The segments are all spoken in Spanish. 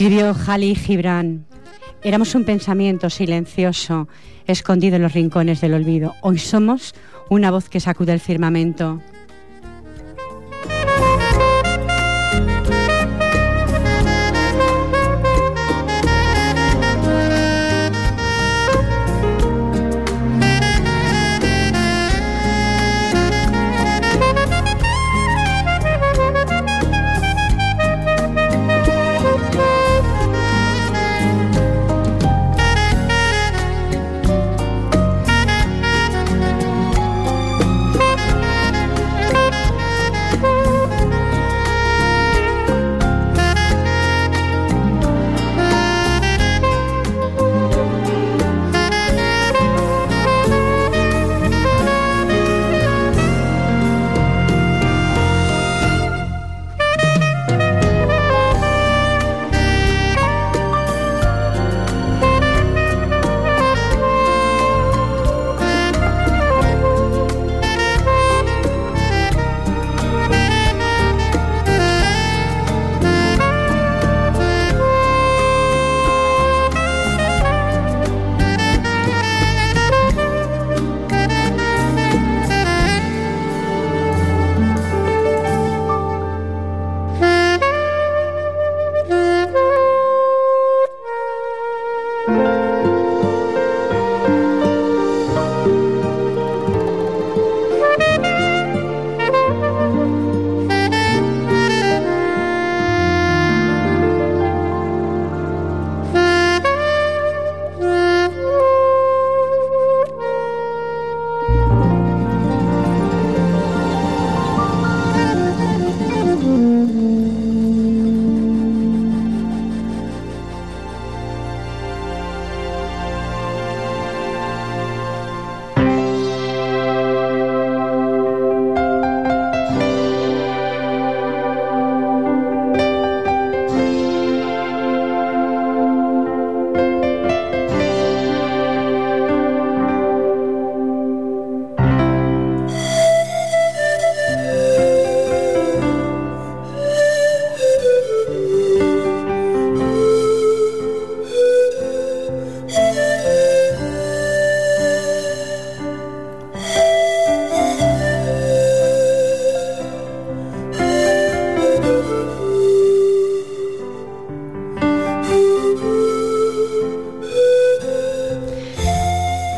Escribió Jalí Gibran. Éramos un pensamiento silencioso, escondido en los rincones del olvido. Hoy somos una voz que sacude el firmamento.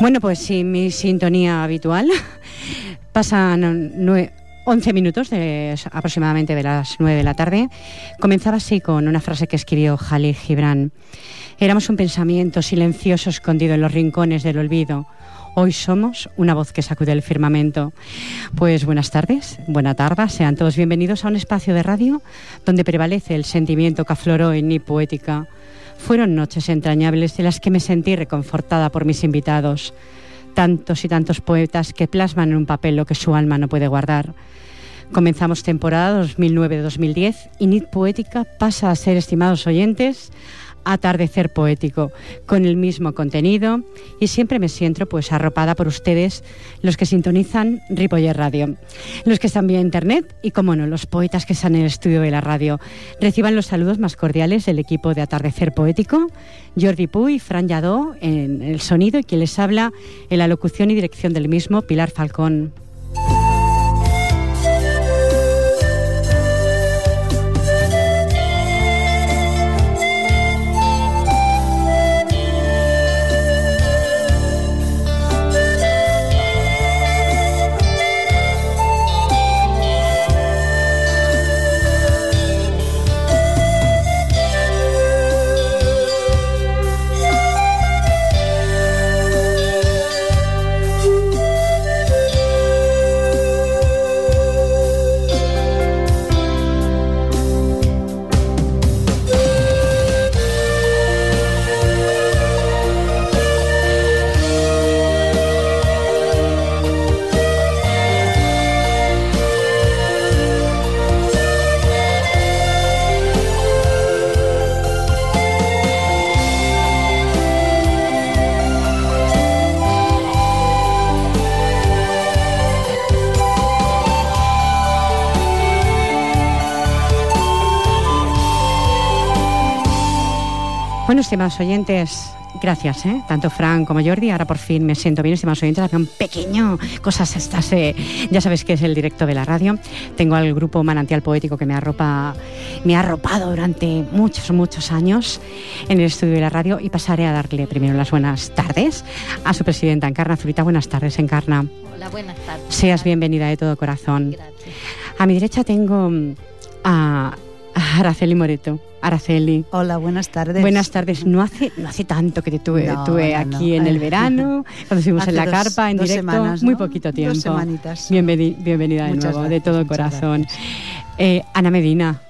Bueno, pues sin mi sintonía habitual, pasan 11 minutos de, aproximadamente de las 9 de la tarde. Comenzaba así con una frase que escribió Jalil Gibran. Éramos un pensamiento silencioso escondido en los rincones del olvido. Hoy somos una voz que sacude el firmamento. Pues buenas tardes, buena tarde, sean todos bienvenidos a un espacio de radio donde prevalece el sentimiento que afloró en mi poética fueron noches entrañables de las que me sentí reconfortada por mis invitados, tantos y tantos poetas que plasman en un papel lo que su alma no puede guardar. Comenzamos temporada 2009-2010 y NIT Poética pasa a ser, estimados oyentes, Atardecer Poético, con el mismo contenido y siempre me siento pues arropada por ustedes, los que sintonizan Ripoller Radio, los que están vía internet y, como no, los poetas que están en el estudio de la radio. Reciban los saludos más cordiales del equipo de Atardecer Poético, Jordi Puy, Fran Yadó en el sonido y quien les habla en la locución y dirección del mismo, Pilar Falcón. Estimados oyentes, gracias, ¿eh? tanto Fran como Jordi. Ahora por fin me siento bien, estimados oyentes. Había un pequeño, cosas estas, eh, ya sabéis que es el directo de la radio. Tengo al grupo Manantial Poético que me, arropa, me ha arropado durante muchos, muchos años en el estudio de la radio y pasaré a darle primero las buenas tardes a su presidenta Encarna Zurita. Buenas tardes, Encarna. Hola, buenas tardes. Seas bienvenida de todo corazón. Gracias. A mi derecha tengo a Araceli Moreto. Araceli. Hola, buenas tardes. Buenas tardes. No hace, no hace tanto que te tuve, No, tuve no, aquí no. en el verano, cuando estuvimos Hace en la dos- carpa, en dos directo. semanas, Muy poquito Dos tiempo. semanitas. Bienveni- bienvenida de nuevo, de todo corazón. Eh, Ana Medina,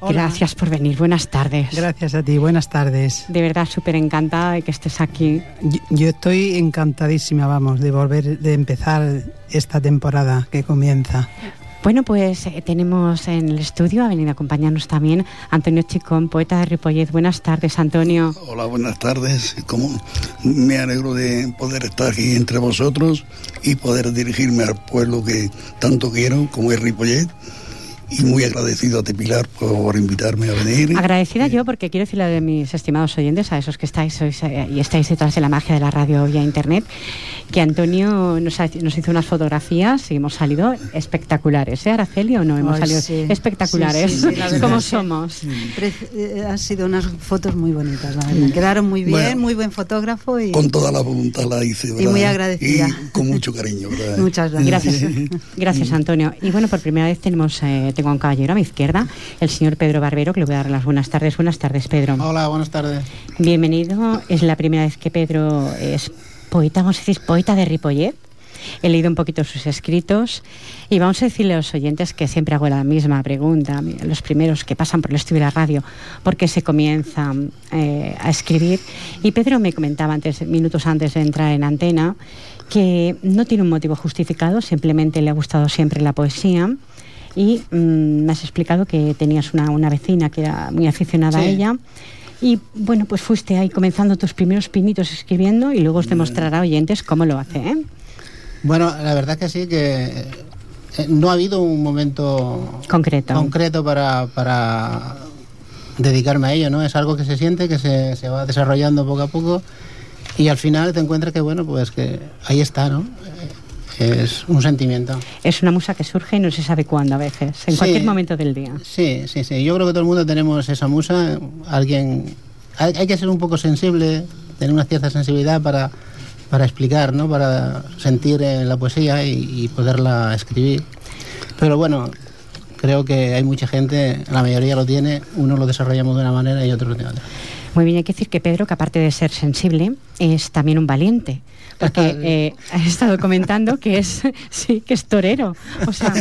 Hola. gracias por venir. Buenas tardes. Gracias a ti, buenas tardes. De verdad, súper encantada de que estés aquí. Yo, yo estoy encantadísima, vamos, de volver, de empezar esta temporada que comienza. Bueno, pues eh, tenemos en el estudio, ha venido a acompañarnos también Antonio Chicón, poeta de Ripollet. Buenas tardes, Antonio. Hola, buenas tardes. Como me alegro de poder estar aquí entre vosotros y poder dirigirme al pueblo que tanto quiero, como es Ripollet. Y muy agradecido a ti, Pilar, por invitarme a venir. Agradecida yo porque quiero decirle a mis estimados oyentes, a esos que estáis sois, eh, y estáis detrás de la magia de la radio vía internet, que Antonio nos, ha- nos hizo unas fotografías y hemos salido espectaculares. ¿Eh, Araceli, o no? Hemos Ay, salido sí. espectaculares. Sí, sí, como somos. Pre- eh, han sido unas fotos muy bonitas, la verdad. Quedaron muy bien, Bueno. muy buen fotógrafo y Con toda la voluntad la hice, ¿verdad? muy agradecida. Y con mucho cariño, ¿verdad? muchas gracias. Gracias, gracias Antonio. Y bueno, por primera vez tenemos, eh, tengo a un caballero a mi izquierda, el señor Pedro Barbero, que le voy a dar las buenas tardes. Buenas tardes, Pedro. Hola, buenas tardes. Bienvenido. Es la primera vez que Pedro es poeta, vamos a decir, poeta de Ripollet. He leído un poquito sus escritos y vamos a decirle a los oyentes que siempre hago la misma pregunta, los primeros que pasan por el estudio de la radio, ¿por qué se comienza eh, a escribir? Y Pedro me comentaba antes, minutos antes de entrar en antena, que no tiene un motivo justificado, simplemente le ha gustado siempre la poesía. Y mm, me has explicado que tenías una, una vecina que era muy aficionada a ella. Y bueno, pues fuiste ahí comenzando tus primeros pinitos escribiendo y luego os demostrará oyentes cómo lo hace. ¿eh? Bueno, la verdad que sí, que eh, no ha habido un momento Concreto. concreto para, para dedicarme a ello, ¿no? Es algo que se siente, que se, se va desarrollando poco a poco y al final te encuentras que, bueno, pues que ahí está, ¿no? Eh, Es un sentimiento. Es una musa que surge y no se sabe cuándo a veces, en Sí. cualquier momento del día. Sí, sí, sí. Yo creo que todo el mundo tenemos esa musa. Alguien. Hay, hay que ser un poco sensible, tener una cierta sensibilidad para, para explicar, ¿no? Para sentir en la poesía y, y poderla escribir. Pero bueno, creo que hay mucha gente, la mayoría lo tiene, uno lo desarrollamos de una manera y otros de otra. Muy bien, hay que decir que Pedro, que aparte de ser sensible, es también un valiente. Porque eh, ha estado comentando que es, sí, que es torero. O sea,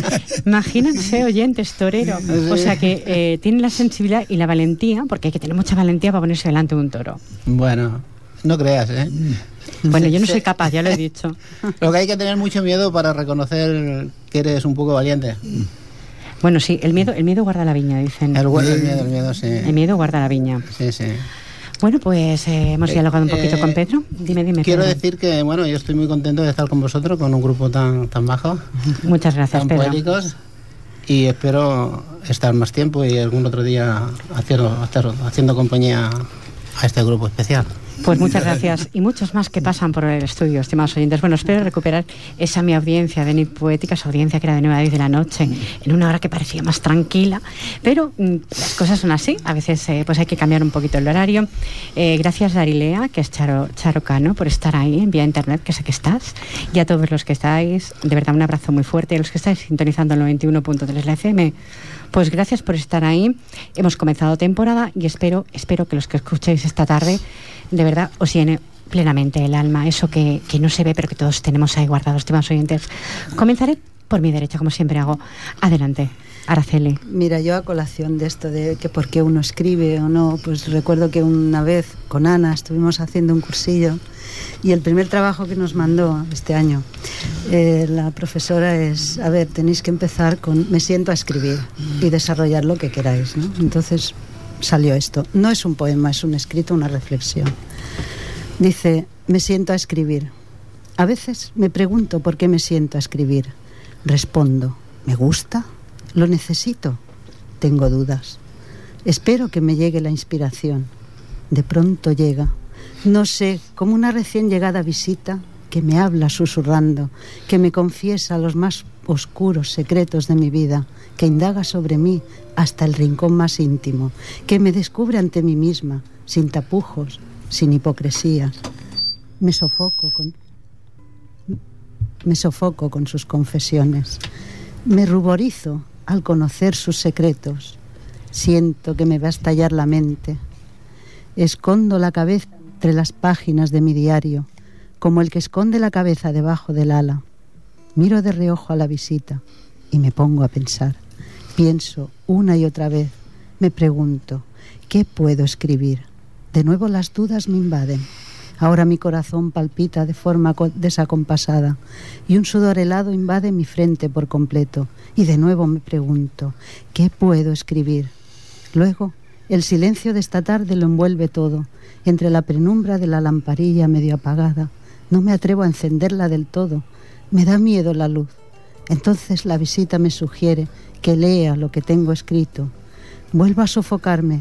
imagínense oyentes, torero. O sea, que eh, tiene la sensibilidad y la valentía, porque hay que tener mucha valentía para ponerse delante de un toro. Bueno, no creas, ¿eh? Bueno, yo no soy capaz, ya lo he dicho. Lo que hay que tener mucho miedo para reconocer que eres un poco valiente. Bueno, sí, el miedo, el miedo guarda la viña, dicen. El, el miedo, el miedo, sí. El miedo guarda la viña. Sí, sí. Bueno, pues eh, hemos Eh, dialogado un poquito eh, con Pedro. Dime, dime. Quiero Pedro. decir que, bueno, yo estoy muy contento de estar con vosotros, con un grupo tan, tan bajo, Muchas gracias, tan Pedro. poéticos, y espero estar más tiempo y algún otro día haciendo, haciendo compañía a este grupo especial. Pues muchas gracias y muchos más que pasan por el estudio, estimados oyentes. Bueno, espero recuperar esa mi audiencia de Nit Poética, esa audiencia que era de 9 a 10 de la noche, en una hora que parecía más tranquila, pero mm, las cosas son así, a veces eh, pues hay que cambiar un poquito el horario. Eh, gracias Darilea, que es Charo, Charo Cano, por estar ahí en vía internet, que sé que estás, y a todos los que estáis, de verdad un abrazo muy fuerte, y a los que estáis sintonizando el 91.3 la FM, pues gracias por estar ahí. Hemos comenzado temporada y espero, espero que los que escuchéis esta tarde, de verdad, os llene plenamente el alma, eso que, que no se ve, pero que todos tenemos ahí guardados, estimados oyentes. Comenzaré por mi derecha, como siempre hago. Adelante, Araceli. Mira, yo a colación de esto de que por qué uno escribe o no, pues recuerdo que una vez con Ana estuvimos haciendo un cursillo y el primer trabajo que nos mandó este año, eh, la profesora es, a ver, tenéis que empezar con me siento a escribir y desarrollar lo que queráis. Entonces salió esto. No es un poema, es un escrito, una reflexión. Dice, me siento a escribir. A veces me pregunto por qué me siento a escribir. Respondo, ¿me gusta? ¿Lo necesito? Tengo dudas. Espero que me llegue la inspiración. De pronto llega, no sé, como una recién llegada visita que me habla susurrando, que me confiesa los más oscuros secretos de mi vida, que indaga sobre mí hasta el rincón más íntimo, que me descubre ante mí misma, sin tapujos, sin hipocresías. Me sofoco con me sofoco con sus confesiones. Me ruborizo al conocer sus secretos. Siento que me va a estallar la mente. Escondo la cabeza entre las páginas de mi diario, como el que esconde la cabeza debajo del ala. Miro de reojo a la visita y me pongo a pensar. Pienso una y otra vez. Me pregunto, ¿qué puedo escribir? De nuevo las dudas me invaden. Ahora mi corazón palpita de forma desacompasada y un sudor helado invade mi frente por completo. Y de nuevo me pregunto, ¿qué puedo escribir? Luego, el silencio de esta tarde lo envuelve todo. Entre la penumbra de la lamparilla medio apagada, no me atrevo a encenderla del todo. Me da miedo la luz. Entonces la visita me sugiere que lea lo que tengo escrito. Vuelvo a sofocarme,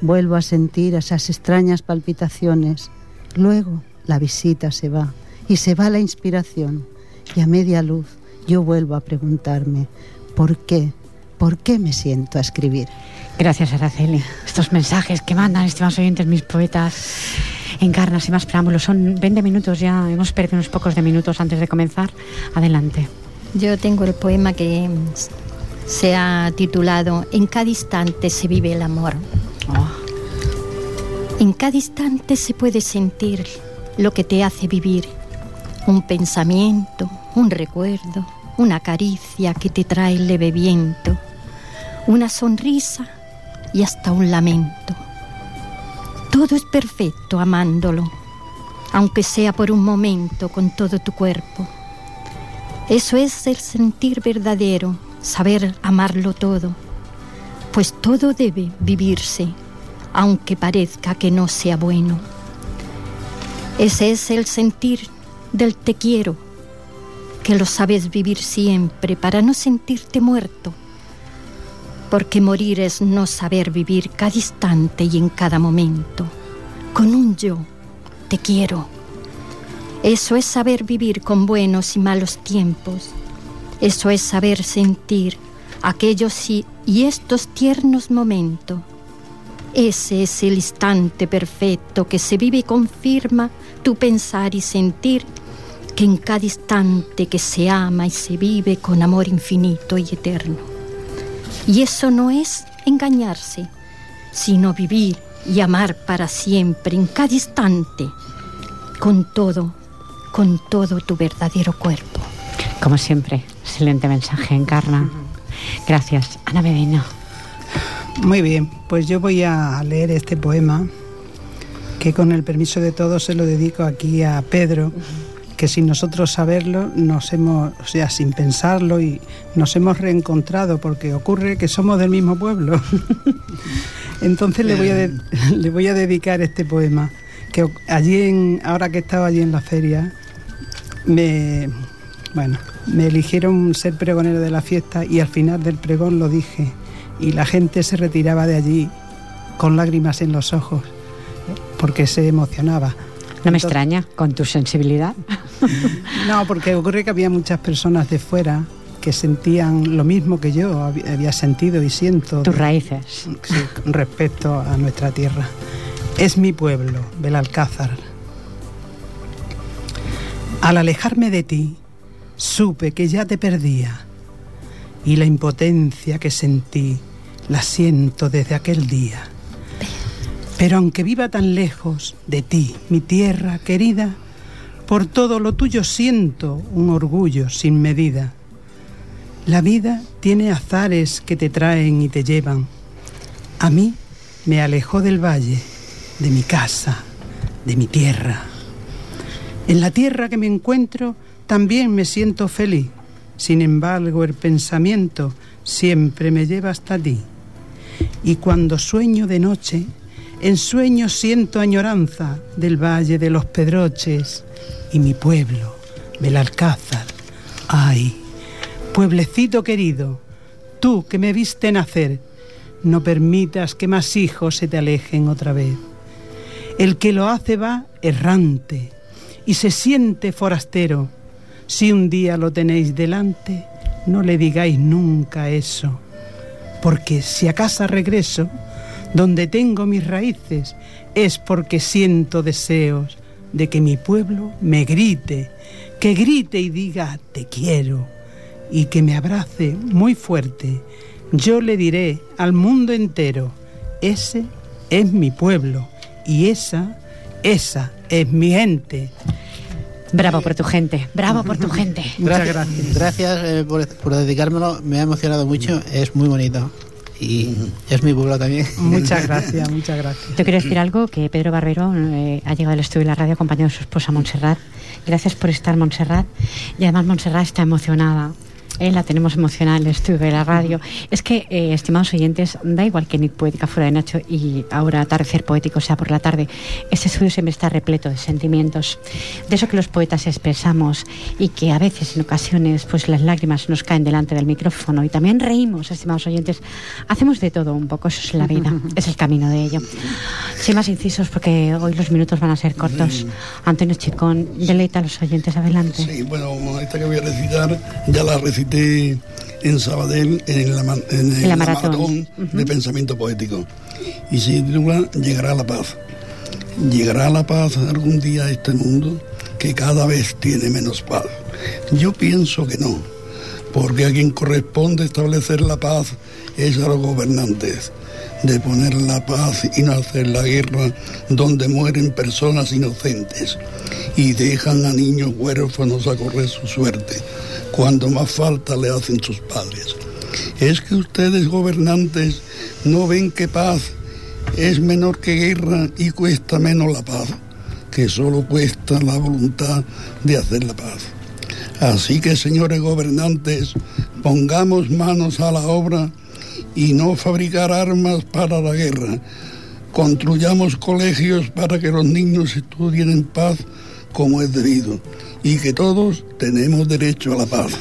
vuelvo a sentir esas extrañas palpitaciones Luego la visita se va y se va la inspiración y a media luz yo vuelvo a preguntarme, ¿por qué? ¿Por qué me siento a escribir? Gracias, Araceli. Estos mensajes que mandan, estimados oyentes, mis poetas, encarnas y más preámbulos. Son 20 minutos ya, hemos perdido unos pocos de minutos antes de comenzar. Adelante. Yo tengo el poema que se ha titulado En cada instante se vive el amor. Oh. En cada instante se puede sentir lo que te hace vivir. Un pensamiento, un recuerdo, una caricia que te trae el leve viento, una sonrisa y hasta un lamento. Todo es perfecto amándolo, aunque sea por un momento con todo tu cuerpo. Eso es el sentir verdadero, saber amarlo todo, pues todo debe vivirse aunque parezca que no sea bueno. Ese es el sentir del te quiero, que lo sabes vivir siempre para no sentirte muerto, porque morir es no saber vivir cada instante y en cada momento, con un yo, te quiero. Eso es saber vivir con buenos y malos tiempos, eso es saber sentir aquellos y, y estos tiernos momentos ese es el instante perfecto que se vive y confirma tu pensar y sentir que en cada instante que se ama y se vive con amor infinito y eterno. Y eso no es engañarse, sino vivir y amar para siempre, en cada instante, con todo, con todo tu verdadero cuerpo. Como siempre, excelente mensaje, Encarna. Gracias, Ana Medina. Muy bien, pues yo voy a leer este poema que con el permiso de todos se lo dedico aquí a Pedro, que sin nosotros saberlo nos hemos, o sea, sin pensarlo y nos hemos reencontrado porque ocurre que somos del mismo pueblo. Entonces le voy, a le voy a dedicar este poema que allí en ahora que estaba allí en la feria me bueno, me eligieron ser pregonero de la fiesta y al final del pregón lo dije y la gente se retiraba de allí con lágrimas en los ojos porque se emocionaba. No me extraña, con tu sensibilidad. no, porque ocurre que había muchas personas de fuera que sentían lo mismo que yo había sentido y siento. Tus raíces. respecto a nuestra tierra. Es mi pueblo, Belalcázar. Al alejarme de ti, supe que ya te perdía y la impotencia que sentí la siento desde aquel día. Pero aunque viva tan lejos de ti, mi tierra querida, por todo lo tuyo siento un orgullo sin medida. La vida tiene azares que te traen y te llevan. A mí me alejó del valle, de mi casa, de mi tierra. En la tierra que me encuentro también me siento feliz sin embargo, el pensamiento siempre me lleva hasta ti. Y cuando sueño de noche, en sueños siento añoranza del valle de los Pedroches y mi pueblo, Belalcázar. Ay, pueblecito querido, tú que me viste nacer, no permitas que más hijos se te alejen otra vez. El que lo hace va errante y se siente forastero. Si un día lo tenéis delante, no le digáis nunca eso, porque si a casa regreso, donde tengo mis raíces, es porque siento deseos de que mi pueblo me grite, que grite y diga te quiero, y que me abrace muy fuerte. Yo le diré al mundo entero, ese es mi pueblo y esa, esa es mi gente. Bravo por tu gente, bravo por tu gente. Muchas gracias. Gracias eh, por, por, dedicármelo, me ha emocionado mucho, es muy bonito. Y es mi pueblo también. Muchas gracias, muchas gracias. Te quiero decir algo, que Pedro Barbero eh, ha llegado al estudio de la radio acompañado de su esposa Montserrat. Gracias por estar, Montserrat. Y además Montserrat está emocionada eh, la tenemos emocional, estuve de la radio. Es que, eh, estimados oyentes, da igual que Nit Poética fuera de Nacho y ahora atardecer poético sea por la tarde, este estudio siempre está repleto de sentimientos, de eso que los poetas expresamos y que a veces, en ocasiones, pues las lágrimas nos caen delante del micrófono y también reímos, estimados oyentes. Hacemos de todo un poco, eso es la vida, es el camino de ello. Sin más incisos, porque hoy los minutos van a ser cortos. Antonio Chicón, deleita a los oyentes, adelante. Sí, bueno, esta que voy a recitar ya la recité en Sabadell en la, en, la maratón, de pensamiento poético. Y se titula Llegará la paz. ¿Llegará la paz algún día a este mundo que cada vez tiene menos paz? Yo pienso que no, porque a quien corresponde establecer la paz es a los gobernantes, de poner la paz y no hacer la guerra donde mueren personas inocentes y dejan a niños huérfanos a correr su suerte cuando más falta le hacen sus padres. Es que ustedes gobernantes no ven que paz es menor que guerra y cuesta menos la paz, que solo cuesta la voluntad de hacer la paz. Así que, señores gobernantes, pongamos manos a la obra y no fabricar armas para la guerra. Construyamos colegios para que los niños estudien en paz como es debido y que todos tenemos derecho a la paz.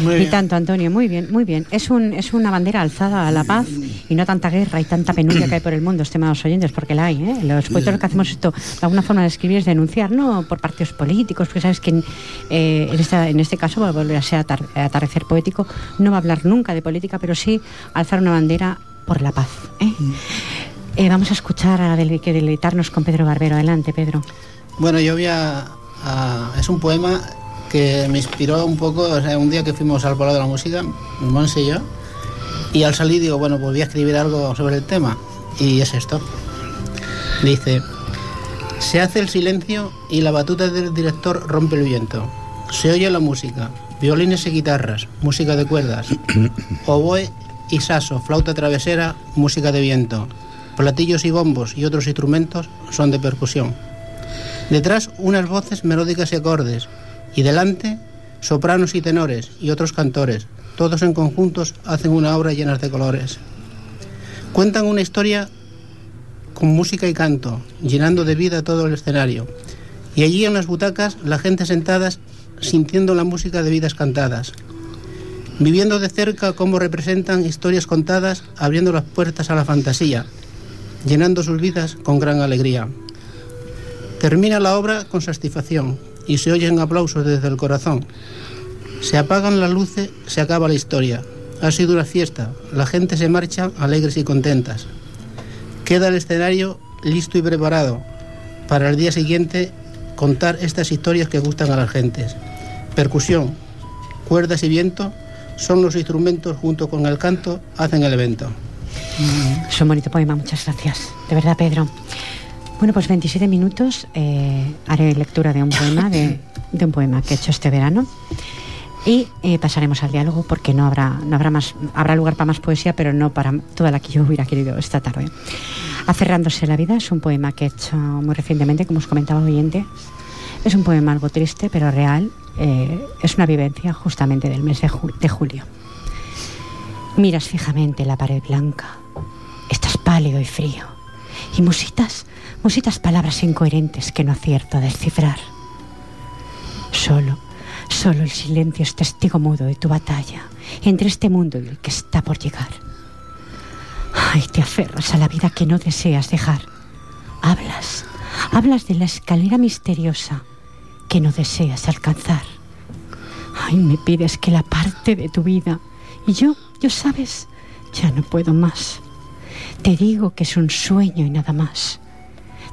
Muy y tanto, Antonio, muy bien, muy bien. Es, un, es una bandera alzada a la paz y no tanta guerra y tanta penuria que hay por el mundo, estimados oyentes, porque la hay. ¿eh? Los poetas lo que hacemos esto, de alguna forma de escribir es denunciar, no por partidos políticos, porque sabes que eh, en, esta, en este caso va a volver a ser atardecer poético, no va a hablar nunca de política, pero sí alzar una bandera por la paz. ¿eh? Mm. Eh, vamos a escuchar a que deleitarnos con Pedro Barbero. Adelante, Pedro. Bueno, yo voy a Ah, es un poema que me inspiró un poco un día que fuimos al Polo de la Música, Monse y yo, y al salir digo, bueno, pues voy a escribir algo sobre el tema, y es esto. Dice, se hace el silencio y la batuta del director rompe el viento. Se oye la música, violines y guitarras, música de cuerdas, oboe y saso, flauta travesera, música de viento, platillos y bombos y otros instrumentos son de percusión. Detrás unas voces melódicas y acordes, y delante sopranos y tenores y otros cantores. Todos en conjuntos hacen una obra llena de colores. Cuentan una historia con música y canto, llenando de vida todo el escenario. Y allí en las butacas la gente sentadas sintiendo la música de vidas cantadas. Viviendo de cerca cómo representan historias contadas, abriendo las puertas a la fantasía, llenando sus vidas con gran alegría. Termina la obra con satisfacción y se oyen aplausos desde el corazón. Se apagan las luces, se acaba la historia. Ha sido una fiesta, la gente se marcha alegres y contentas. Queda el escenario listo y preparado para el día siguiente contar estas historias que gustan a las gentes. Percusión, cuerdas y viento son los instrumentos junto con el canto hacen el evento. es un bonito poema, muchas gracias. De verdad, Pedro. Bueno, pues 27 minutos eh, haré lectura de un poema, de, un poema que he hecho este verano. Y eh, pasaremos al diálogo porque no habrá, no habrá más, habrá lugar para más poesía, pero no para toda la que yo hubiera querido esta tarde. Aferrándose la vida es un poema que he hecho muy recientemente, como os comentaba oyente. Es un poema algo triste, pero real. Eh, es una vivencia justamente del mes de, de julio. Miras fijamente la pared blanca. Estás pálido y frío. Y musitas musitas palabras incoherentes que no acierto a descifrar. Solo, solo el silencio es testigo mudo de tu batalla entre este mundo y el que está por llegar. Ay, te aferras a la vida que no deseas dejar, Hablas, hablas de la escalera misteriosa que no deseas alcanzar. Ay, me pides que la parte de tu vida. Y yo, yo sabes, ya no puedo más. Te digo que es un sueño y nada más.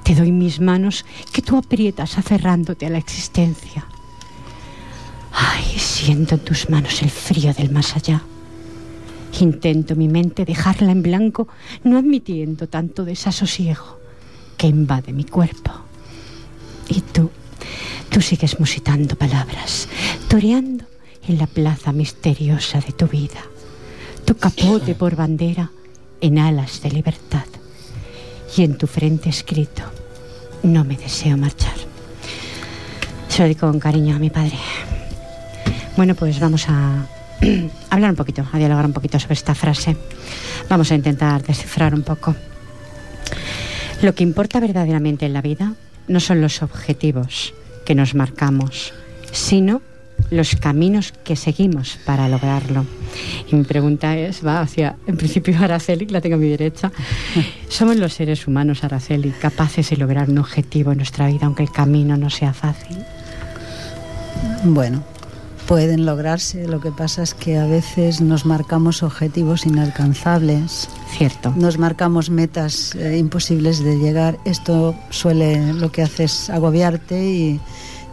Te doy mis manos que tú aprietas aferrándote a la existencia. Ay, siento en tus manos el frío del más allá. Intento mi mente dejarla en blanco, no admitiendo tanto desasosiego que invade mi cuerpo. Y tú, tú sigues musitando palabras, toreando en la plaza misteriosa de tu vida. Tu capote por bandera en alas de libertad. Y en tu frente escrito, no me deseo marchar. Se lo digo con cariño a mi padre. Bueno, pues vamos a hablar un poquito, a dialogar un poquito sobre esta frase. Vamos a intentar descifrar un poco. Lo que importa verdaderamente en la vida no son los objetivos que nos marcamos, sino los caminos que seguimos para lograrlo. Y mi pregunta es, va hacia, en principio, Araceli, la tengo a mi derecha. ¿Somos los seres humanos, Araceli, capaces de lograr un objetivo en nuestra vida, aunque el camino no sea fácil? Bueno, pueden lograrse. Lo que pasa es que a veces nos marcamos objetivos inalcanzables. Cierto. Nos marcamos metas eh, imposibles de llegar. Esto suele lo que hace es agobiarte y,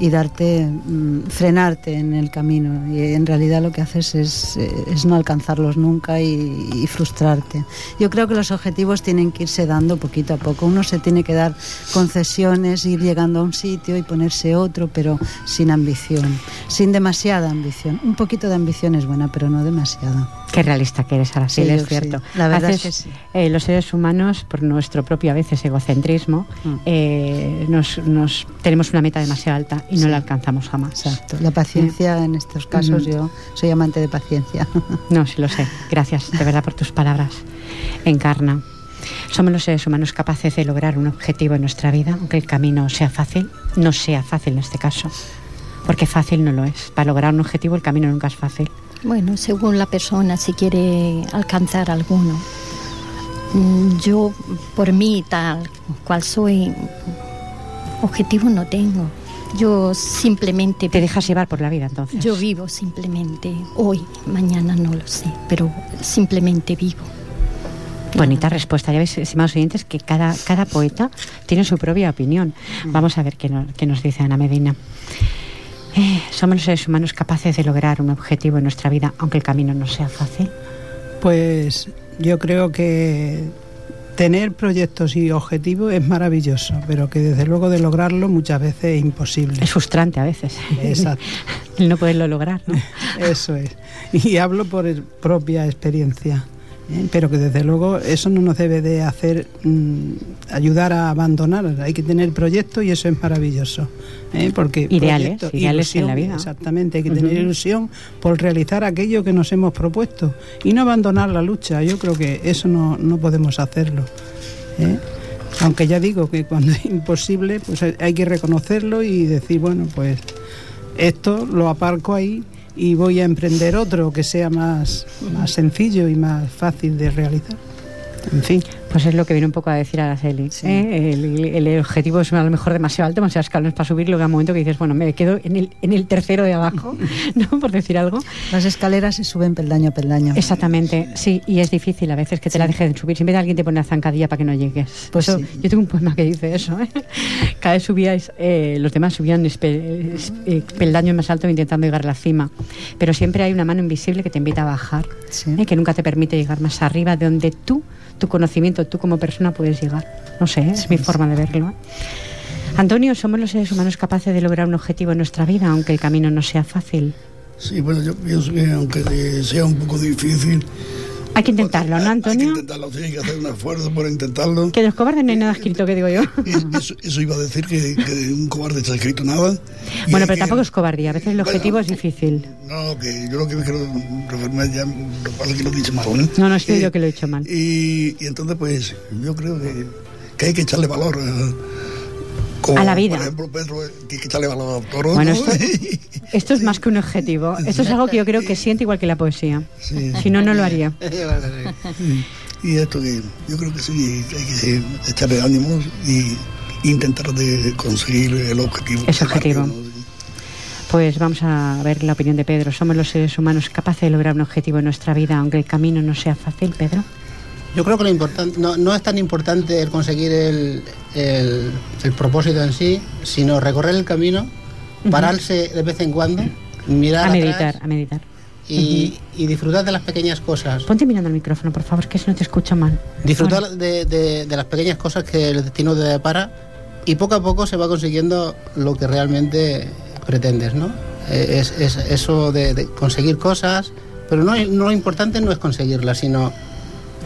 y darte, mm, frenarte en el camino. Y en realidad lo que haces es, eh, es no alcanzarlos nunca y, y frustrarte. Yo creo que los objetivos tienen que irse dando poquito a poco. Uno se tiene que dar concesiones, ir llegando a un sitio y ponerse otro, pero sin ambición, sin demasiada ambición. Un poquito de ambición es buena, pero no demasiada. Qué realista que eres, Araceli, Sí, es cierto. sí. La verdad Haces, es que sí. eh, los seres humanos, por nuestro propio a veces egocentrismo, Mm. eh, nos, nos- tenemos una meta demasiado alta y no la alcanzamos jamás. Exacto. La paciencia en estos casos, Ujú. yo soy amante de paciencia. No, sí lo sé. Gracias, de verdad, por tus palabras. Encarna. Somos los seres humanos capaces de lograr un objetivo en nuestra vida, aunque el camino sea fácil, no sea fácil en este caso. Porque fácil no lo es. Para lograr un objetivo el camino nunca es fácil. Bueno, según la persona, si quiere alcanzar alguno. Mm, Yo, por mí, tal cual soy, objetivo no tengo. Yo simplemente Te dejas llevar por la vida entonces. Yo vivo simplemente hoy, mañana no lo sé, pero simplemente vivo. Bonita respuesta. Ya veis, estimados oyentes, que cada, cada poeta tiene su propia opinión. Vamos a ver qué, no- qué nos dice Ana Medina. Eh, somos los seres humanos capaces de lograr un objetivo en nuestra vida, aunque el camino no sea fácil. Pues yo creo que tener proyectos y objetivos es maravilloso, pero que desde luego de lograrlo muchas veces es imposible. Es frustrante a veces. Exacto. El no poderlo lograr, ¿no? Eso es. Y hablo por propia experiencia. ¿Eh? Pero que desde luego eso no nos debe de hacer mm, ayudar a abandonar. Hay que tener proyectos y eso es maravilloso. ¿eh? Porque Ideales, proyectos, ideales en la vida. Exactamente, hay que tener ilusión por realizar aquello que nos hemos propuesto y no abandonar la lucha. Yo creo que eso no, no podemos hacerlo. ¿eh? Aunque ya digo que cuando es imposible, pues hay que reconocerlo y decir, bueno, pues esto lo aparco ahí y voy a emprender otro que sea más, más sencillo y más fácil de realizar. En fin, Pues es lo que viene un poco a decir Araceli. Sí. ¿eh? El, el objetivo es a lo mejor demasiado alto, demasiados escalones para subir, luego hay un momento que dices, bueno, me quedo en el, en el tercero de abajo, ¿no? Por decir algo. Las escaleras se suben peldaño a peldaño. Exactamente, sí, y es difícil a veces que te la dejen subir. Siempre alguien te pone la zancadilla para que no llegues. Pues Eso- sí. Yo tengo un poema que dice eso. ¿eh? Cada vez subíais, eh, los demás subían espe- es- eh, peldaños más alto intentando llegar a la cima. Pero siempre hay una mano invisible que te invita a bajar, Sí. ¿eh? que nunca te permite llegar más arriba, de donde tú, tu conocimiento, tú como persona puedes llegar. No sé, ¿eh? es mi forma de verlo. ¿eh? Antonio, somos los seres humanos capaces de lograr un objetivo en nuestra vida, aunque el camino no sea fácil. Sí, bueno, yo pienso que aunque sea un poco difícil... Hay que intentarlo, ¿no, Hay que Antonio? intentarlo, sí, hay que hacer un esfuerzo por intentarlo. Que los cobardes no hay nada escrito, que digo yo. Eso, eso iba a decir que, que un cobarde está escrito nada. Bueno, pero que- tampoco es cobardía. A veces el Bueno, objetivo es difícil. No, que yo lo que quiero referirme ya, lo que pasa es que lo he dicho mal, ¿no? No, no, estoy Eh, yo que lo he hecho mal. Y, y entonces, pues, yo creo que, que hay que echarle valor eh, como, A la vida. Por ejemplo, Pedro, que valor a Toro. Bueno, ¿no? esto, esto es más que un objetivo. Esto es algo que yo creo que siente igual que la poesía. Sí. Si no, no lo haría. Y esto que yo creo que sí, hay que echarle ánimos y intentar de conseguir el objetivo. Ese objetivo. Pues vamos a ver la opinión de Pedro. ¿Somos los seres humanos capaces de lograr un objetivo en nuestra vida, aunque el camino no sea fácil, Pedro? Yo creo que lo importante no, no es tan importante el conseguir el, el, el propósito en sí, sino recorrer el camino, pararse de vez en cuando, mirar A atrás meditar, a meditar. y, y disfrutar de las pequeñas cosas. Ponte mirando al micrófono, por favor, que si no te escucho mal. Disfrutar de, de- de las pequeñas cosas que el destino te depara y poco a poco se va consiguiendo lo que realmente pretendes, ¿no? Eh, Es, es eso de, de conseguir cosas, pero no, no lo importante no es conseguirlas, sino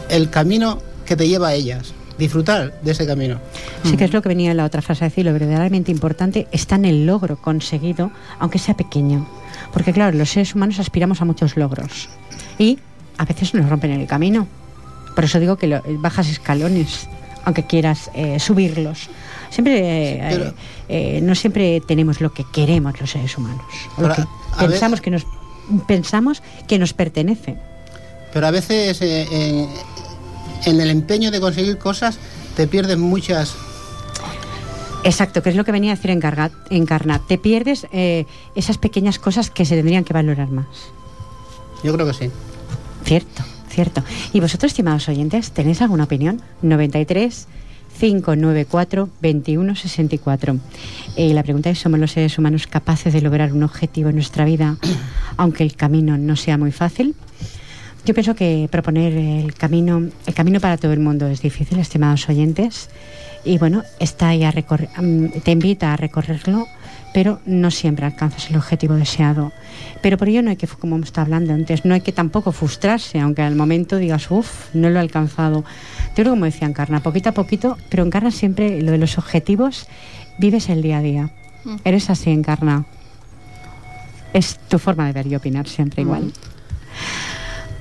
el camino que te lleva a ellas. Disfrutar de ese camino. Sí que es lo que venía en la otra frase a decir, lo verdaderamente importante está en el logro conseguido, aunque sea pequeño. Porque claro, los seres humanos aspiramos a muchos logros y a veces nos rompen el camino. Por eso digo que lo- bajas escalones, aunque quieras eh, subirlos. Siempre, eh, pero- eh, no siempre tenemos lo que queremos los seres humanos. lo que pensamos que nos pensamos que nos pertenece. Pero a veces en, el empeño de conseguir cosas te pierdes muchas Exacto, que es lo que venía a decir Encarga- Encarna. Te pierdes eh, esas pequeñas cosas que se tendrían que valorar más. Yo creo que sí. Cierto, cierto. ¿Y vosotros, estimados oyentes, tenéis alguna opinión? 93 594 2164. Eh, la pregunta es, ¿somos los seres humanos capaces de lograr un objetivo en nuestra vida, aunque el camino no sea muy fácil? Yo pienso que proponer el camino, el camino para todo el mundo es difícil, estimados oyentes. Y bueno, está ahí a recorrer, mm, te invita a recorrerlo, pero no siempre alcanzas el objetivo deseado. Pero por ello no hay que, como hemos estado hablando antes, no hay que tampoco frustrarse, aunque al momento digas, uff, no lo he alcanzado. Yo creo como decía Encarna, poquito a poquito, pero Encarna siempre lo de los objetivos, vives el día a día. Eres así, Encarna. Es tu forma de ver y opinar siempre igual.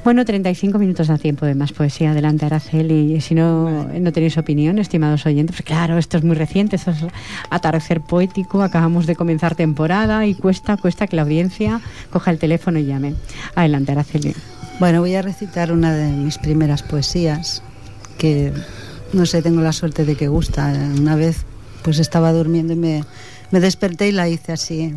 Bueno, 35 minutos da tiempo de más poesía. Adelante, Araceli. Si no, no tenéis opinión, estimados oyentes, pues claro, esto es muy reciente, esto es atardecer poético, acabamos de comenzar temporada y cuesta, cuesta que la audiencia coja el teléfono y llame. Adelante, Araceli. Bueno, voy a recitar una de mis primeras poesías, que no sé, tengo la suerte de que gusta. Una vez pues estaba durmiendo y me, me desperté y la hice así.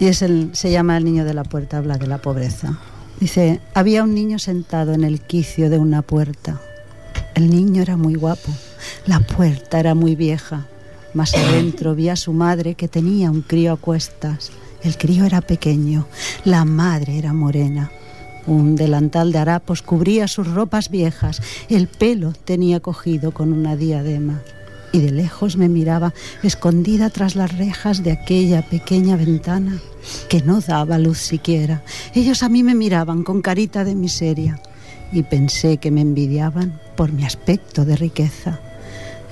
Y es el, se llama El niño de la puerta, habla de la pobreza. Dice, había un niño sentado en el quicio de una puerta. El niño era muy guapo, la puerta era muy vieja. Más adentro vi a su madre que tenía un crío a cuestas. El crío era pequeño, la madre era morena. Un delantal de harapos cubría sus ropas viejas, el pelo tenía cogido con una diadema. Y de lejos me miraba, escondida tras las rejas de aquella pequeña ventana que no daba luz siquiera. Ellos a mí me miraban con carita de miseria y pensé que me envidiaban por mi aspecto de riqueza.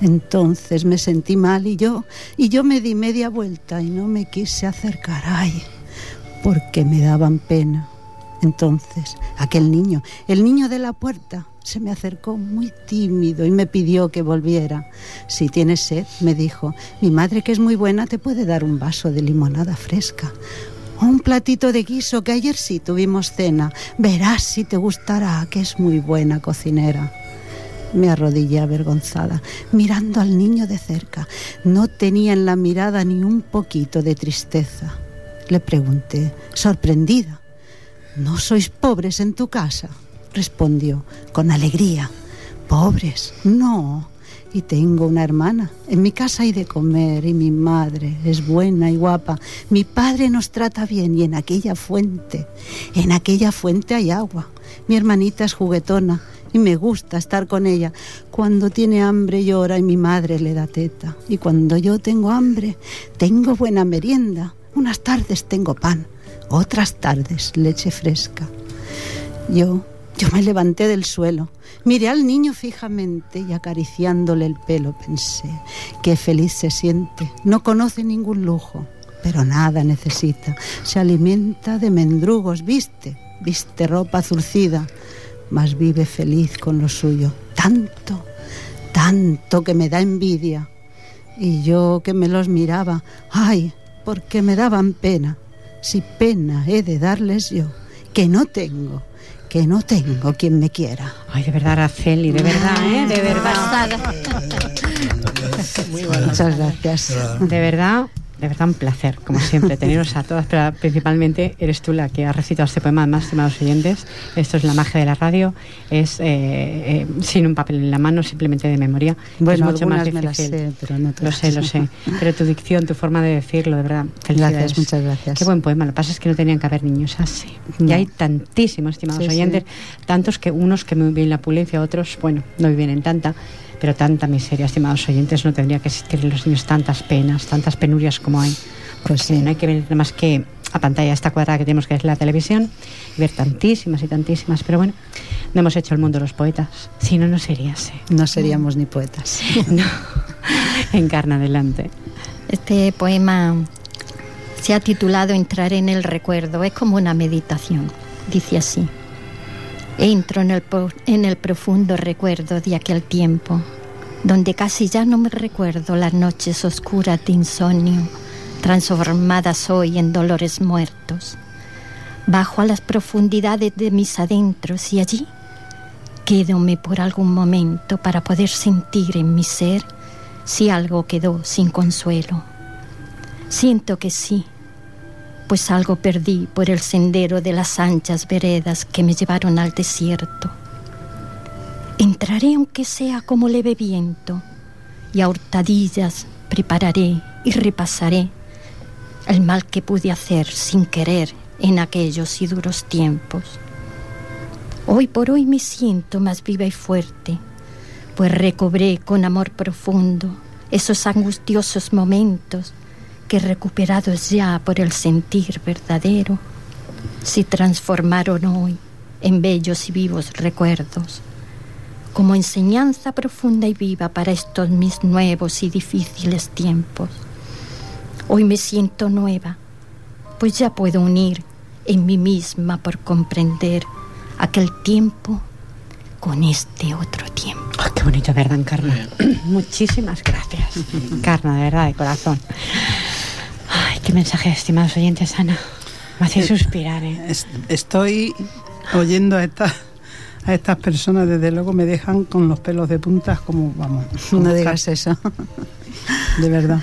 Entonces me sentí mal y yo, y yo me di media vuelta y no me quise acercar, ay, porque me daban pena. Entonces, aquel niño, el niño de la puerta, se me acercó muy tímido y me pidió que volviera. Si tienes sed, me dijo, mi madre que es muy buena te puede dar un vaso de limonada fresca. O un platito de guiso que ayer sí tuvimos cena. Verás si te gustará, que es muy buena cocinera. Me arrodillé avergonzada, mirando al niño de cerca. No tenía en la mirada ni un poquito de tristeza. Le pregunté, sorprendida, ¿no sois pobres en tu casa? Respondió, con alegría, pobres, no. Y tengo una hermana. En mi casa hay de comer y mi madre es buena y guapa. Mi padre nos trata bien y en aquella fuente, en aquella fuente hay agua. Mi hermanita es juguetona y me gusta estar con ella. Cuando tiene hambre llora y mi madre le da teta. Y cuando yo tengo hambre, tengo buena merienda. Unas tardes tengo pan, otras tardes leche fresca. Yo, yo me levanté del suelo, miré al niño fijamente y acariciándole el pelo pensé, qué feliz se siente, no conoce ningún lujo, pero nada necesita, se alimenta de mendrugos, viste, viste ropa zurcida, mas vive feliz con lo suyo, tanto, tanto que me da envidia. Y yo que me los miraba, ay, porque me daban pena, si pena he de darles yo, que no tengo, que no tengo quien me quiera. Ay, de verdad, Araceli, de verdad, ¿eh? De verdad. Muchas gracias. De verdad, de verdad un placer, como siempre, teneros a todas, pero principalmente eres tú la que ha recitado este poema, más estimados oyentes. Esto es la magia de la radio, es eh, eh, sin un papel en la mano, simplemente de memoria. Bueno, es mucho más me difícil. las sé, pero no Lo sé, lo sé. Pero tu dicción, tu forma de decirlo, de verdad, felicidades. Gracias, muchas gracias. Qué buen poema. Lo que pasa es que no tenían que haber niños así. Y No. hay tantísimos, estimados Sí, sí. oyentes, tantos que unos que viven la opulencia, otros, bueno, no viven en tanta, pero tanta miseria, estimados oyentes, no tendría que existir en los niños tantas penas, tantas penurias como hay. Pues sí. no hay que ver nada más que a pantalla esta cuadrada que tenemos que es la televisión y ver tantísimas y tantísimas, pero bueno, no hemos hecho el mundo los poetas, si no, no sería así. No seríamos ni poetas. No. Encarna adelante. Este poema se ha titulado Entrar en el recuerdo. Es como una meditación. Dice así. Entro en el, en el profundo recuerdo de aquel tiempo, donde casi ya no me recuerdo las noches oscuras de insomnio, transformadas hoy en dolores muertos. Bajo a las profundidades de mis adentros y allí quédome por algún momento para poder sentir en mi ser si algo quedó sin consuelo. Siento que sí, pues algo perdí por el sendero de las anchas veredas que me llevaron al desierto. Entraré aunque sea como leve viento, y a hurtadillas prepararé y repasaré el mal que pude hacer sin querer en aquellos y duros tiempos. Hoy por hoy me siento más viva y fuerte, pues recobré con amor profundo esos angustiosos momentos que recuperados ya por el sentir verdadero, se transformaron hoy en bellos y vivos recuerdos, como enseñanza profunda y viva para estos mis nuevos y difíciles tiempos. Hoy me siento nueva, pues ya puedo unir en mí misma por comprender aquel tiempo con este otro tiempo. Ah, qué bonito, ¿verdad, Encarna? Muchísimas gracias. Encarna, de verdad, de corazón. Qué mensaje, estimados oyentes, Ana. Me hace suspirar, ¿eh? Es- estoy oyendo a estas a estas personas, desde luego me dejan con los pelos de puntas como, vamos, como No digas eso. de verdad.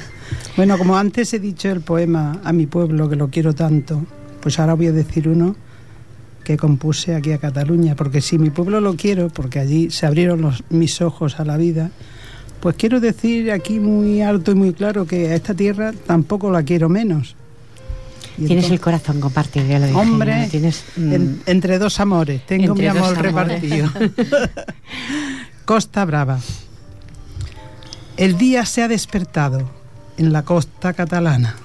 Bueno, como antes he dicho el poema a mi pueblo, que lo quiero tanto, pues ahora voy a decir uno que compuse aquí a Cataluña, porque si mi pueblo lo quiero, porque allí se abrieron los, mis ojos a la vida, pues quiero decir aquí muy alto y muy claro que a esta tierra tampoco la quiero menos. Y Tienes el corazón compartido, ya lo dije. Hombre, ¿no? Tienes, mm, en- entre dos amores, tengo mi amor amores. repartido. Costa Brava. El día se ha despertado en la costa catalana.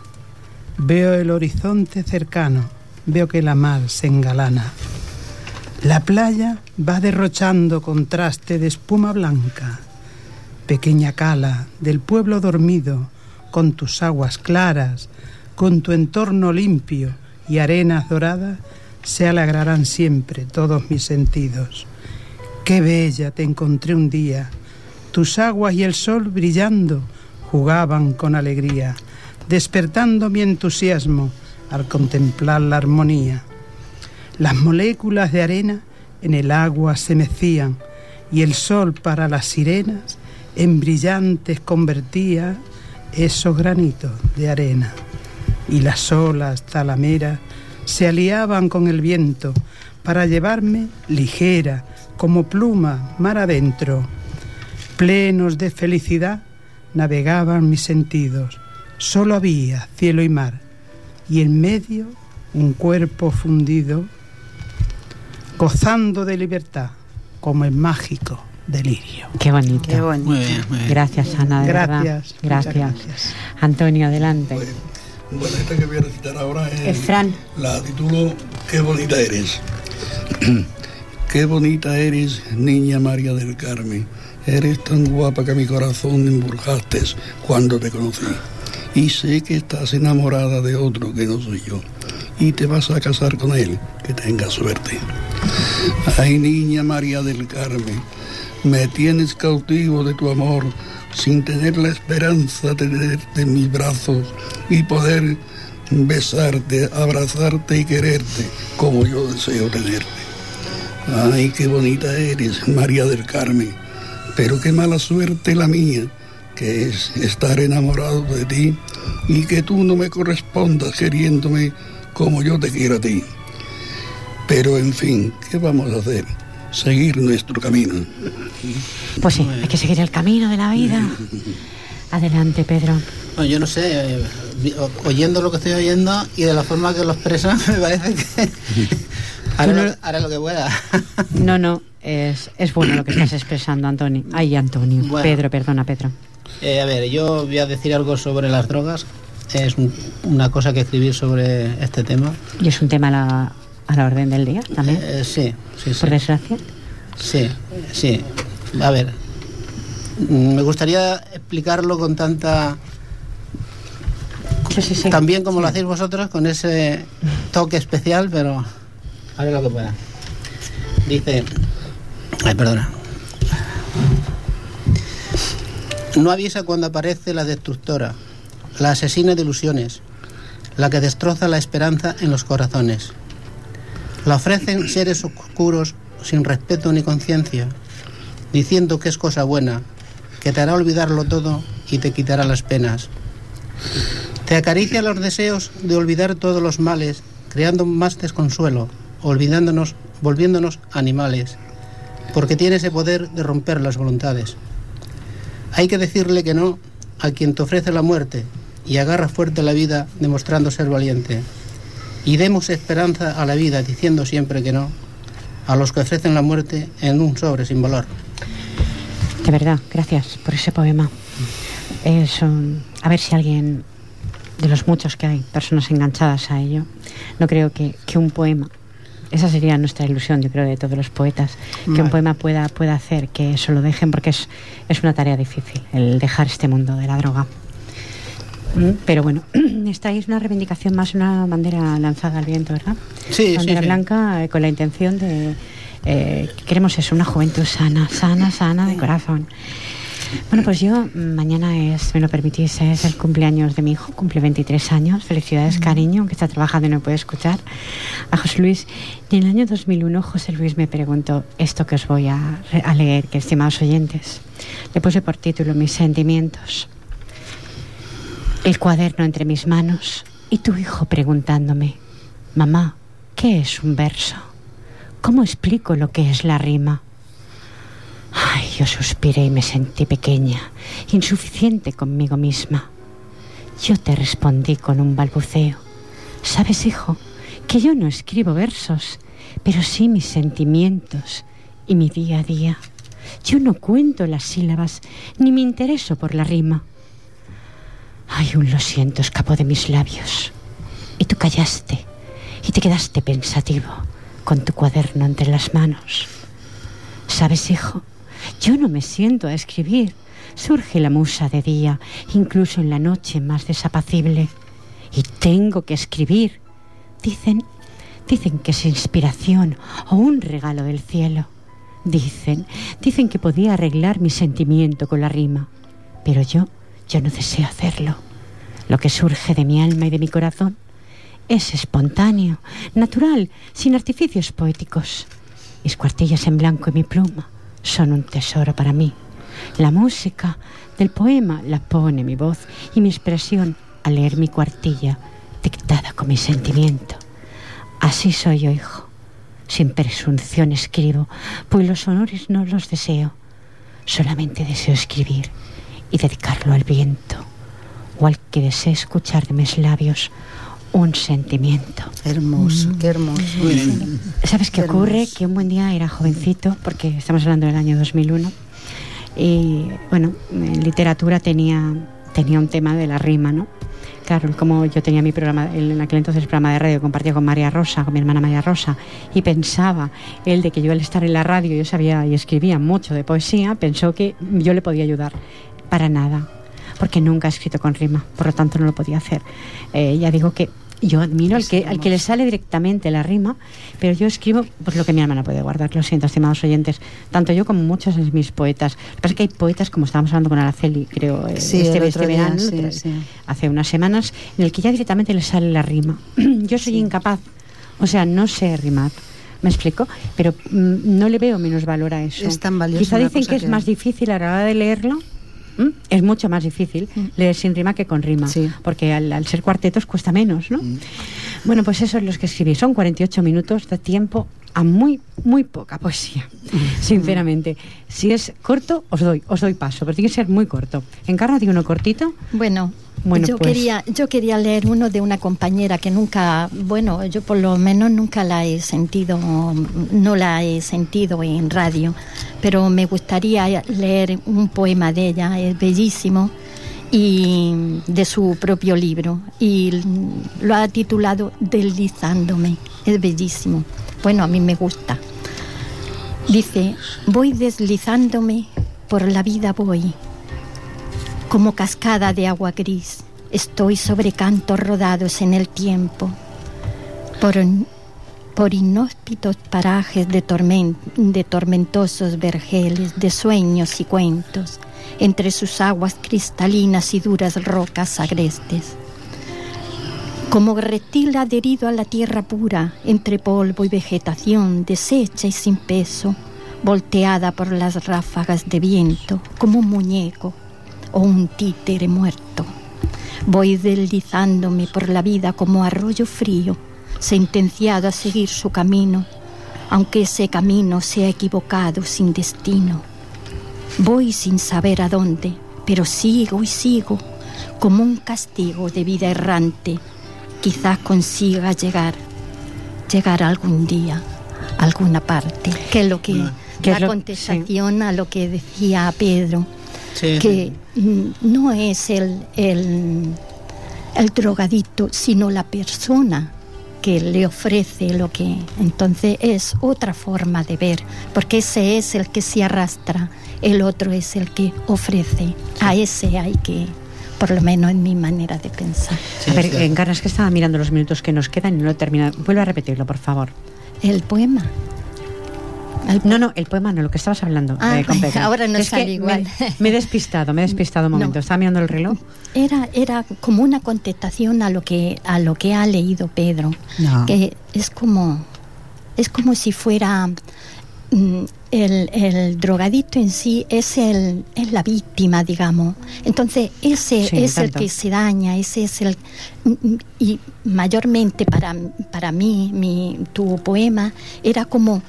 Veo el horizonte cercano, veo que la mar se engalana. La playa va derrochando contraste de espuma blanca. Pequeña cala del pueblo dormido, con tus aguas claras, con tu entorno limpio y arenas doradas, se alegrarán siempre todos mis sentidos. Qué bella te encontré un día, tus aguas y el sol brillando jugaban con alegría, despertando mi entusiasmo al contemplar la armonía. Las moléculas de arena en el agua se mecían y el sol para las sirenas en brillantes convertía esos granitos de arena. Y las olas talameras se aliaban con el viento para llevarme ligera como pluma mar adentro. Plenos de felicidad navegaban mis sentidos. Solo había cielo y mar y en medio un cuerpo fundido gozando de libertad como en mágico delirio. Qué bonito. Qué bonito. Muy bien, muy bien. Gracias, Ana, de. Gracias, Gracias. gracias. Antonio, adelante. Bueno, esta que voy a recitar ahora Eh, es. Fran. La titulo Qué bonita eres. Qué bonita eres, niña María del Carmen. Eres tan guapa que mi corazón emburjaste cuando te conocí. Y sé que estás enamorada de otro que no soy yo. Y te vas a casar con él. Que tenga suerte. Ay, niña María del Carmen, me tienes cautivo de tu amor sin tener la esperanza de tenerte en mis brazos y poder besarte, abrazarte y quererte como yo deseo tenerte. Ay, qué bonita eres, María del Carmen, pero qué mala suerte la mía, que es estar enamorado de ti y que tú no me correspondas queriéndome como yo te quiero a ti. Pero en fin, ¿qué vamos a hacer? Seguir nuestro camino. Pues sí, hay que seguir el camino de la vida. Adelante, Pedro. Bueno, yo no sé, eh, oyendo lo que estoy oyendo y de la forma que lo expresan, me parece que haré, lo, que pueda. no, no, es, es, bueno lo que estás expresando, Antonio. Ay, Antonio. Pedro, perdona, Pedro. Eh, a ver, yo voy a decir algo sobre las drogas. Es una cosa que escribir sobre este tema. ¿Y es un tema la, a la orden del día también? Eh, sí, sí, sí. ¿Por desgracia? Sí, sí. A ver, me gustaría explicarlo con tanta también como lo hacéis vosotros, con ese toque especial, pero haré lo que pueda. Dice, ay, perdona. No avisa cuando aparece la destructora, la asesina de ilusiones, la que destroza la esperanza en los corazones. La ofrecen seres oscuros sin respeto ni conciencia, diciendo que es cosa buena, que te hará olvidarlo todo y te quitará las penas. Te acaricia los deseos de olvidar todos los males, creando más desconsuelo, olvidándonos, volviéndonos animales, porque tiene ese poder de romper las voluntades. Hay que decirle que no a quien te ofrece la muerte y agarra fuerte la vida demostrando ser valiente. Y demos esperanza a la vida diciendo siempre que no a los que ofrecen la muerte en un sobre sin valor. De verdad, gracias por ese poema. a ver si alguien de los muchos que hay, personas enganchadas a ello, no creo que, que un poema, esa sería nuestra ilusión, yo creo, de todos los poetas, que un poema pueda, pueda hacer que eso lo dejen, porque es, es una tarea difícil, el dejar este mundo de la droga. Mm, pero bueno, esta es una reivindicación más, una bandera lanzada al viento, ¿verdad? Sí, bandera sí, blanca eh, con la intención de... Eh, queremos eso, una juventud sana, sana, sana de corazón. Bueno, pues yo mañana es, me lo permitís, es el cumpleaños de mi hijo, cumple 23 años. Felicidades, cariño, aunque está trabajando y no puede escuchar. A José Luis. Y en el año 2001 José Luis me preguntó esto que os voy a, a leer, que estimados oyentes. Le puse por título Mis sentimientos. El cuaderno entre mis manos y tu hijo preguntándome, mamá, ¿qué es un verso? ¿Cómo explico lo que es la rima? Ay, yo suspiré y me sentí pequeña, insuficiente conmigo misma. Yo te respondí con un balbuceo. Sabes, hijo, que yo no escribo versos, pero sí mis sentimientos y mi día a día. Yo no cuento las sílabas, ni me intereso por la rima. Ay, un lo siento escapó de mis labios. Y tú callaste y te quedaste pensativo con tu cuaderno entre las manos. ¿Sabes, hijo? Yo no me siento a escribir. Surge la musa de día, incluso en la noche más desapacible. Y tengo que escribir. Dicen, dicen que es inspiración o un regalo del cielo. Dicen, dicen que podía arreglar mi sentimiento con la rima. Pero yo, yo no deseo hacerlo. Lo que surge de mi alma y de mi corazón es espontáneo, natural, sin artificios poéticos. Mis cuartillas en blanco y mi pluma son un tesoro para mí. La música del poema la pone mi voz y mi expresión al leer mi cuartilla, dictada con mi sentimiento. Así soy yo, hijo. Sin presunción escribo, pues los honores no los deseo. Solamente deseo escribir y dedicarlo al viento, o al que desee escuchar de mis labios un sentimiento. Hermoso, qué hermoso. ¿Sabes qué, ocurre? Que un buen día era jovencito, porque estamos hablando del año 2001, y bueno, en literatura tenía, tenía un tema de la rima, ¿no? Claro, como yo tenía mi programa, en aquel entonces el programa de radio compartía con María Rosa, con mi hermana María Rosa, y pensaba él de que yo al estar en la radio, yo sabía y escribía mucho de poesía, pensó que yo le podía ayudar. Para nada, porque nunca he escrito con rima, por lo tanto no lo podía hacer. Eh, ya digo que yo admiro al que, al que le sale directamente la rima, pero yo escribo pues, lo que mi hermana puede guardar. Lo siento, estimados oyentes. Tanto yo como muchos de mis poetas. Lo que pasa es que hay poetas, como estábamos hablando con Araceli, creo, eh, Sí, este, este día, verano, sí, tra- sí. hace unas semanas, en el que ya directamente le sale la rima. yo soy incapaz. O sea, no sé rimar. ¿Me explico? Pero mm, no le veo menos valor a eso. Es tan valioso Quizá dicen cosa que es que- más difícil a la hora de leerlo. ¿M? Es mucho más difícil leer sin rima que con rima, Sí. porque al, al ser cuartetos cuesta menos, ¿no? Bueno, pues eso es lo que escribí. Son 48 minutos de tiempo a muy, muy poca poesía, sinceramente. Si es corto, os doy, os doy paso, pero tiene que ser muy corto. Encarna tiene uno cortito. Bueno, Bueno, yo pues- quería yo quería leer uno de una compañera que nunca, bueno, yo por lo menos nunca la he sentido, no la he sentido en radio, pero me gustaría leer un poema de ella, es bellísimo y de su propio libro y lo ha titulado Deslizándome, es bellísimo. Bueno, a mí me gusta. Dice, voy deslizándome por la vida voy como cascada de agua gris. Estoy sobre cantos rodados en el tiempo, por, por inhóspitos parajes de, tormen- de tormentosos vergeles, de sueños y cuentos, entre sus aguas cristalinas y duras rocas agrestes. Como reptil adherido a la tierra pura, entre polvo y vegetación, deshecha y sin peso, volteada por las ráfagas de viento, como un muñeco o un títere muerto. Voy deslizándome por la vida como arroyo frío, sentenciado a seguir su camino, aunque ese camino sea equivocado sin destino. Voy sin saber a dónde, pero sigo y sigo, como un castigo de vida errante. Quizás consiga llegar, llegar algún día, a alguna parte, que es lo que, la lo- contestación a lo que decía Pedro Sí, que mm, no es el, el, el drogadito, sino la persona que le ofrece lo que entonces es otra forma de ver, porque ese es el que se arrastra, el otro es el que ofrece. A ese hay que, por lo menos en mi manera de pensar. Sí, a ver, Encarna, es que estaba mirando los minutos que nos quedan y no lo he terminado. Vuelve a repetirlo, por favor. El poema. No, no, el poema no, lo que estabas hablando. Ah, eh, con ahora no es que igual. Me, me he despistado, me he despistado un No. momento. Estaba mirando el reloj. Era, era como una contestación a lo que a lo que ha leído Pedro, No. que es como es como si fuera mm, el, el drogadito en sí es el es la víctima, digamos. Entonces ese Sí, es el que se daña, ese es el mm, mm, y mayormente para para mí mi tu poema era como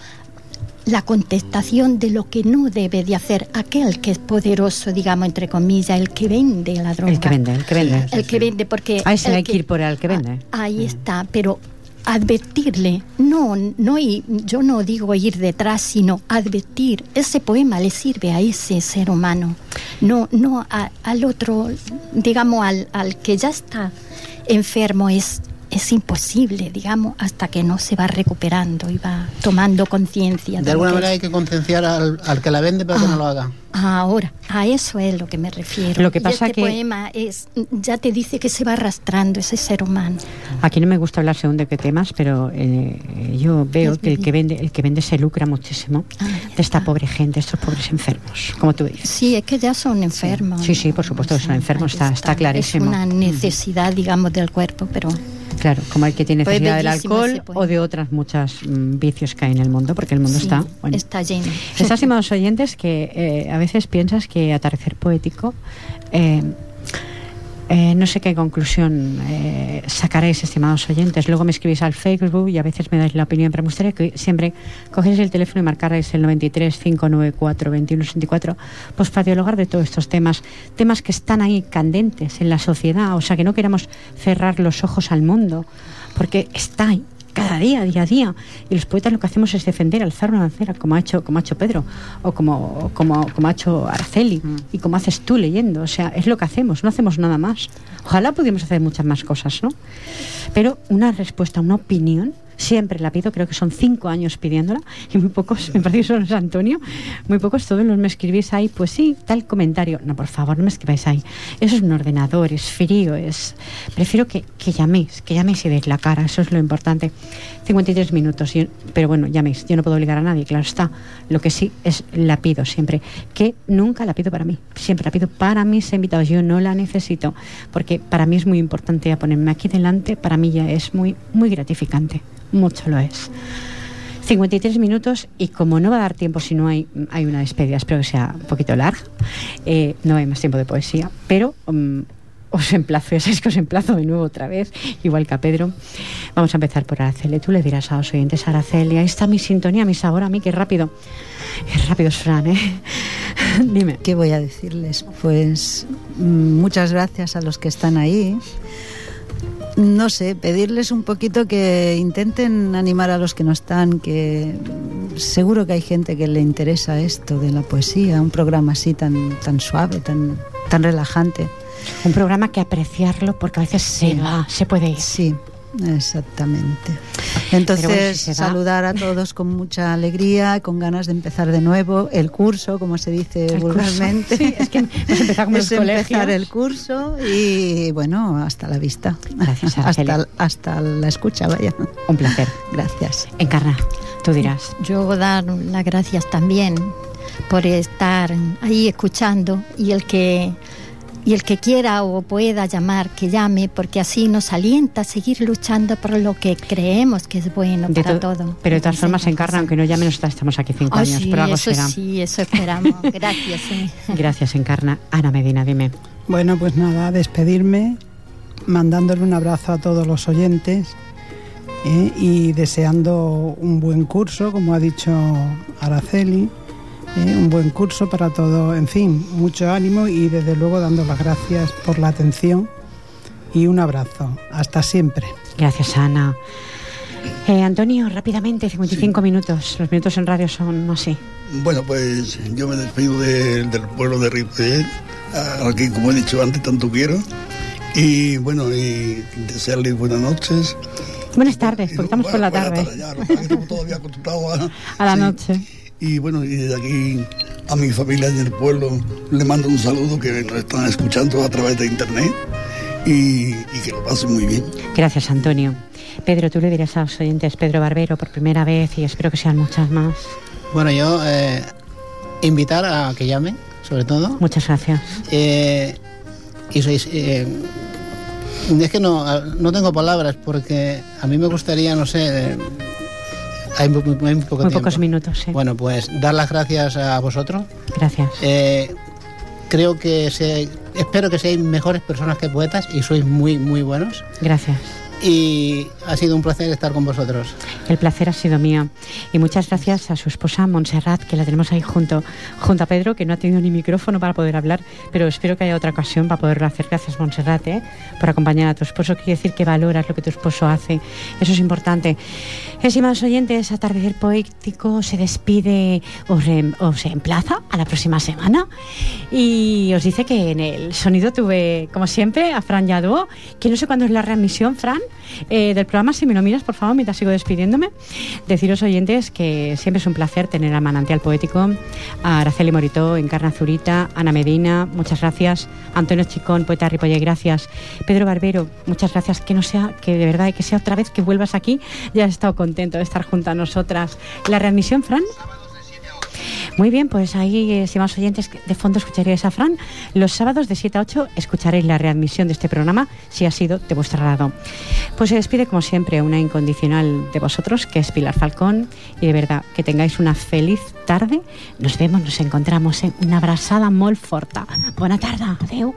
la contestación de lo que no debe de hacer aquel que es poderoso, digamos, entre comillas, el que vende la droga. El que vende, el que vende. El que vende, porque... A ese el hay que ir por el que vende. Ah, Ahí está, pero advertirle, no, no, y yo no digo ir detrás, sino advertir. Ese poema le sirve a ese ser humano, no, no a- al otro, digamos, al, al que ya está enfermo es es imposible, digamos, hasta que no se va recuperando y va tomando conciencia. De lo alguna que manera es. hay que concienciar al, al que la vende para que Ah. no lo haga. Ahora, a eso es lo que me refiero. Lo que Y pasa este que- poema es, ya te dice que se va arrastrando ese ser humano. Aquí no me gusta hablar según de qué temas, pero eh, yo veo Es que el que vende, el que vende se lucra muchísimo Ah, de esta pobre gente, estos pobres enfermos, como tú dices. Sí, es que ya son enfermos. Sí, sí, por supuesto que son enfermos, está- está clarísimo. Es una necesidad, digamos, del cuerpo, pero Claro, como el que tiene Pues necesidad del alcohol poema. o de otras muchas mm, vicios que hay en el mundo, porque el mundo sí, está, bueno, está lleno. Está, estimados oyentes, que eh, a veces piensas que atardecer poético, eh, eh, no sé qué conclusión eh, sacaréis, estimados oyentes. Luego me escribís al Facebook y a veces me dais la opinión, pero me gustaría que siempre cogéis el teléfono y marcarais el 93 594 2164, pues para dialogar de todos estos temas, temas que están ahí candentes en la sociedad, o sea, que no queramos cerrar los ojos al mundo, porque está ahí cada día, día a día. Y los poetas lo que hacemos es defender, alzar una bandera, como ha hecho, como ha hecho Pedro, o como, como, como ha hecho Araceli, y como haces tú leyendo. O sea, es lo que hacemos, no hacemos nada más. Ojalá pudiéramos hacer muchas más cosas, ¿no? Pero una respuesta, una opinión, siempre la pido, creo que son cinco años pidiéndola, y muy pocos, me parece que son Antonio, muy pocos, todos los me escribís ahí, pues sí, tal comentario. No, por favor, no me escribáis ahí. Eso es un ordenador, es frío, es. Prefiero que, que llaméis, que llaméis y deis la cara, eso es lo importante. 53 minutos, pero bueno, llaméis. Yo no puedo obligar a nadie, claro está. Lo que sí es, la pido siempre, que nunca la pido para mí, siempre la pido para mis invitados. Yo no la necesito, porque para mí es muy importante ponerme aquí delante, para mí ya es muy, muy gratificante, mucho lo es. 53 minutos y como no va a dar tiempo si no hay, hay una despedida, espero que sea un poquito larga, eh, no hay más tiempo de poesía, pero um, os emplazo, ya sabéis que os emplazo de nuevo otra vez, igual que a Pedro. Vamos a empezar por Araceli. Tú le dirás a los oyentes, Araceli, ahí está mi sintonía, mi sabor a mí, qué rápido. Qué rápido es Fran, ¿eh? Dime. ¿Qué voy a decirles? Pues mm, muchas gracias a los que están ahí. No sé, pedirles un poquito que intenten animar a los que no están, que seguro que hay gente que le interesa esto de la poesía, un programa así tan, tan suave, tan, tan relajante. Un programa que apreciarlo porque a veces se va, se puede ir. Sí, exactamente. Entonces, bueno, si saludar a todos con mucha alegría, con ganas de empezar de nuevo el curso, como se dice El vulgarmente. Sí, es que hemos empezado como Es los empezar el curso y bueno, hasta la vista. Gracias, hasta, hasta la escucha, vaya. Un placer. Gracias. Encarna, tú dirás. Yo dar las gracias también por estar ahí escuchando y el que y el que quiera o pueda llamar que llame porque así nos alienta a seguir luchando por lo que creemos que es bueno De para to- todo. Pero de todas formas, Entonces, Encarna, aunque no llame, nosotras estamos aquí cinco Ah, años, sí, pero algo eso será. sí, eso esperamos. Gracias. eh. Gracias, Encarna. Ana Medina, dime. Bueno, pues nada, despedirme mandándole un abrazo a todos los oyentes ¿eh? y deseando un buen curso, como ha dicho Araceli, ¿eh? un buen curso para todo, en fin, mucho ánimo y desde luego dando las gracias por la atención y un abrazo. Hasta siempre. Gracias, Ana. Eh, Antonio, rápidamente, 55 minutos. Los minutos en radio son así. Bueno, pues yo me despido de- del pueblo de Ripollet, a- aquí como he dicho antes, tanto quiero. Y bueno, y desearles buenas noches. Buenas tardes, porque estamos por la tarde. ya, que que estamos todavía acostumbrados a, A la sí. noche. Y bueno, y desde aquí a mi familia en el pueblo le mando un saludo que nos están escuchando a través de internet y, y que lo pasen muy bien. Gracias, Antonio. Pedro, tú le dirás a los oyentes, Pedro Barbero, por primera vez y espero que sean muchas más. Bueno, yo eh, invitar a que llamen, sobre todo. Muchas gracias. Eh, y sois. eh, es que no, no tengo palabras porque a mí me gustaría, no sé. Hay muy, muy- muy poco Muy tiempo. pocos minutos, sí. Bueno, pues dar las gracias a vosotros. Gracias. Eh, creo que se, espero que seáis mejores personas que poetas y sois muy, muy buenos. Gracias. Y ha sido un placer estar con vosotros. El placer ha sido mío. Y muchas gracias a su esposa Montserrat, que la tenemos ahí junto, junto a Pedro, que no ha tenido ni micrófono para poder hablar, pero espero que haya otra ocasión para poderlo hacer. Gracias, Montserrat, ¿eh? por acompañar a tu esposo. Quiere decir que valoras lo que tu esposo hace. Eso es importante. Estimados oyentes, Atardecer Poético se despide, os, re- os emplaza a la próxima semana y os dice que en el sonido tuve, como siempre, a Fran Yaduo, que no sé cuándo es la readmisión, Fran, eh, del programa, si me lo miras, por favor, mientras sigo despidiéndome. Deciros, oyentes, que siempre es un placer tener a Manantial Poético, a Araceli Morito, Encarna Zurita, Ana Medina, muchas gracias, Antonio Chicón, poeta Ripolle, gracias, Pedro Barbero, muchas gracias, que no sea, que de verdad, que sea otra vez que vuelvas aquí, ya he estado contento de estar junto a nosotras. ¿La readmisión, Fran? Muy bien, pues ahí, eh, estimados oyentes, de fondo escucharéis a Fran. Los sábados de 7 a 8 escucharéis la readmisión de este programa, si ha sido de vuestro lado. Pues se despide, como siempre, una incondicional de vosotros, que es Pilar Falcón. Y de verdad, que tengáis una feliz tarde. Nos vemos, nos encontramos en una abrazada muy fuerte. Buena tarde, adeu.